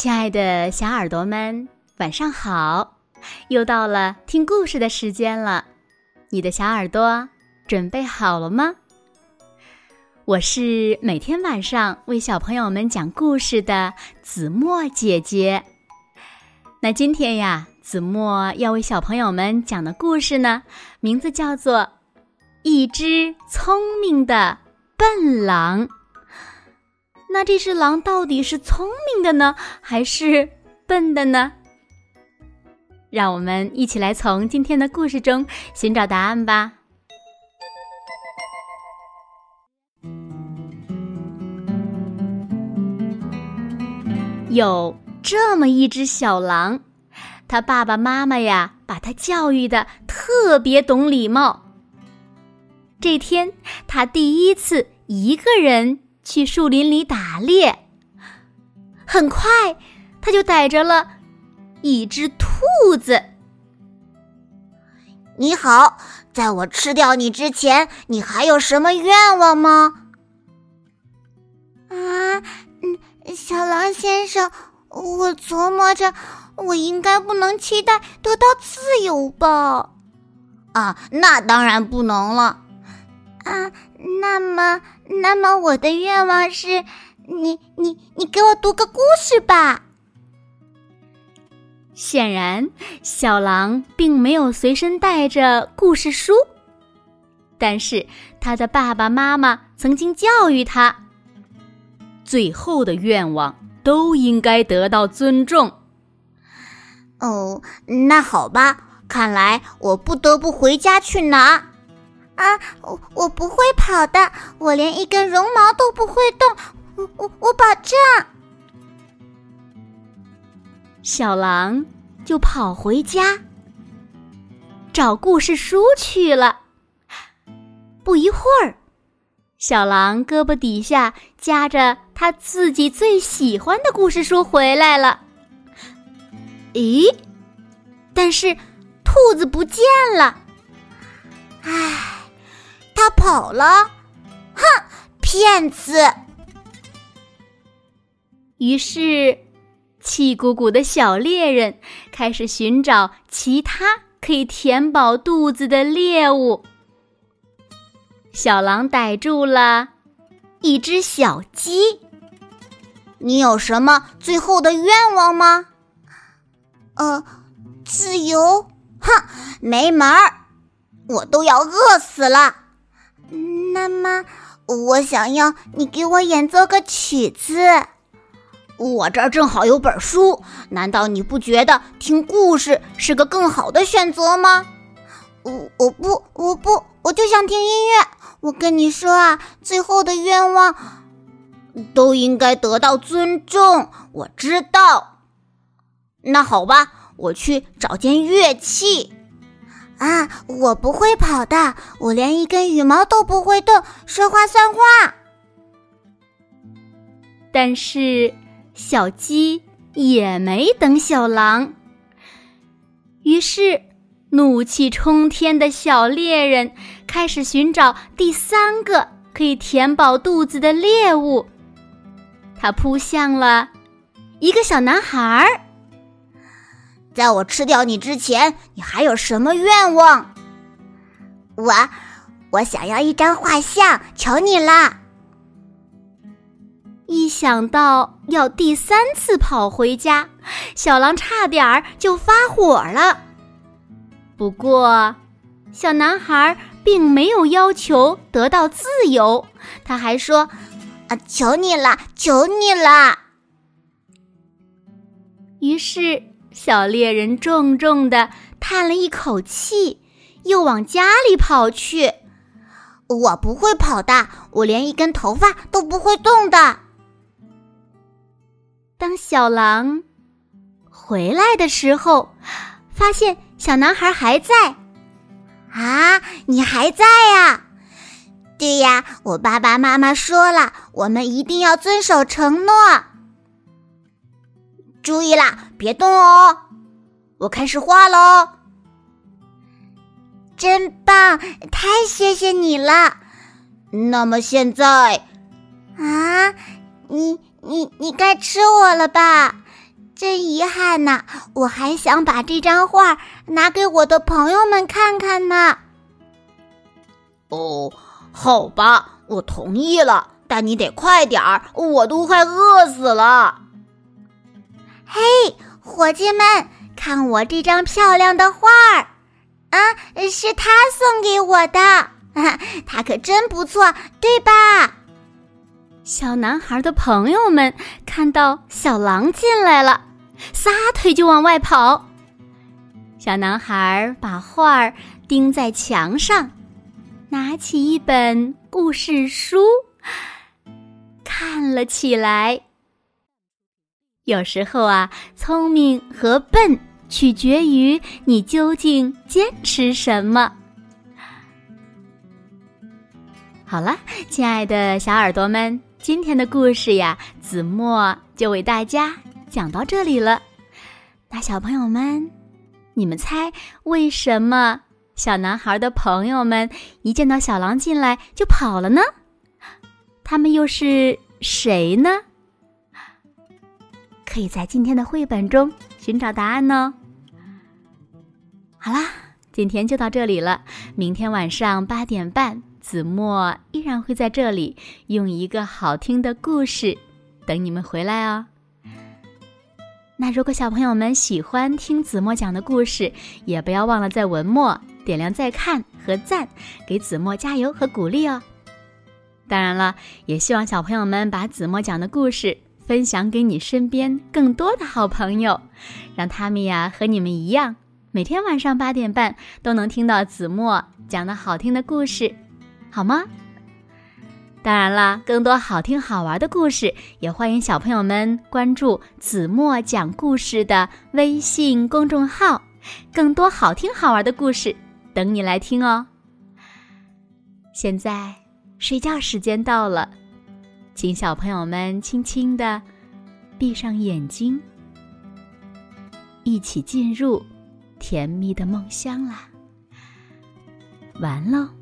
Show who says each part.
Speaker 1: 亲爱的小耳朵们，晚上好！又到了听故事的时间了，你的小耳朵准备好了吗？我是每天晚上为小朋友们讲故事的子墨姐姐。那今天呀，子墨要为小朋友们讲的故事呢，名字叫做《一只聪明的笨狼》。那这只狼到底是聪明的呢，还是笨的呢？让我们一起来从今天的故事中寻找答案吧。有这么一只小狼，他爸爸妈妈呀，把他教育的特别懂礼貌。这天，他第一次一个人。去树林里打猎，很快他就逮着了一只兔子。
Speaker 2: 你好，在我吃掉你之前，你还有什么愿望吗？
Speaker 3: 啊，嗯，小狼先生，我琢磨着，我应该不能期待得到自由吧？
Speaker 2: 啊，那当然不能了。
Speaker 3: 啊，那么。那么我的愿望是，你你你给我读个故事吧。
Speaker 1: 显然，小狼并没有随身带着故事书，但是他的爸爸妈妈曾经教育他，最后的愿望都应该得到尊重。
Speaker 2: 哦，那好吧，看来我不得不回家去拿。
Speaker 3: 啊，我我不会跑的，我连一根绒毛都不会动，我我我保证。
Speaker 1: 小狼就跑回家找故事书去了。不一会儿，小狼胳膊底下夹着他自己最喜欢的故事书回来了。咦？但是兔子不见了。
Speaker 3: 唉。他跑了，哼，骗子！
Speaker 1: 于是，气鼓鼓的小猎人开始寻找其他可以填饱肚子的猎物。小狼逮住了一只小鸡。
Speaker 2: 你有什么最后的愿望吗？
Speaker 3: 呃，自由？
Speaker 2: 哼，没门儿！我都要饿死了。
Speaker 3: 那么，我想要你给我演奏个曲子。
Speaker 2: 我这儿正好有本书，难道你不觉得听故事是个更好的选择吗？
Speaker 3: 我我不我不，我就想听音乐。我跟你说啊，最后的愿望
Speaker 2: 都应该得到尊重。我知道。那好吧，我去找件乐器。
Speaker 3: 啊，我不会跑的，我连一根羽毛都不会动，说话算话。
Speaker 1: 但是小鸡也没等小狼，于是怒气冲天的小猎人开始寻找第三个可以填饱肚子的猎物。他扑向了一个小男孩儿。
Speaker 2: 在我吃掉你之前，你还有什么愿望？
Speaker 3: 我，我想要一张画像，求你了。
Speaker 1: 一想到要第三次跑回家，小狼差点儿就发火了。不过，小男孩并没有要求得到自由，他还说：“
Speaker 3: 啊，求你了，求你了。”
Speaker 1: 于是。小猎人重重的叹了一口气，又往家里跑去。
Speaker 2: 我不会跑的，我连一根头发都不会动的。
Speaker 1: 当小狼回来的时候，发现小男孩还在。
Speaker 3: 啊，你还在呀？对呀，我爸爸妈妈说了，我们一定要遵守承诺。
Speaker 2: 注意啦，别动哦！我开始画喽。
Speaker 3: 真棒，太谢谢你了。
Speaker 2: 那么现在，
Speaker 3: 啊，你你你该吃我了吧？真遗憾呐！我还想把这张画拿给我的朋友们看看呢。
Speaker 2: 哦，好吧，我同意了，但你得快点儿，我都快饿死了。
Speaker 3: 嘿，伙计们，看我这张漂亮的画儿啊，是他送给我的，他可真不错，对吧？
Speaker 1: 小男孩的朋友们看到小狼进来了，撒腿就往外跑。小男孩把画儿钉在墙上，拿起一本故事书看了起来。有时候啊，聪明和笨取决于你究竟坚持什么。好了，亲爱的小耳朵们。今天的故事呀，子墨就为大家讲到这里了。那小朋友们，你们猜为什么小男孩的朋友们一见到小狼进来就跑了呢？他们又是谁呢？可以在今天的绘本中寻找答案哦。好啦，今天就到这里了。明天晚上八点半。子墨依然会在这里用一个好听的故事等你们回来哦。那如果小朋友们喜欢听子墨讲的故事，也不要忘了在文末点亮再看和赞，给子墨加油和鼓励哦。当然了，也希望小朋友们把子墨讲的故事分享给你身边更多的好朋友，让他们呀和你们一样，每天晚上八点半都能听到子墨讲的好听的故事。好吗？当然了，更多好听好玩的故事，也欢迎小朋友们关注子墨讲故事的微信公众号，更多好听好玩的故事等你来听哦。现在睡觉时间到了，请小朋友们轻轻的闭上眼睛，一起进入甜蜜的梦乡啦。完喽。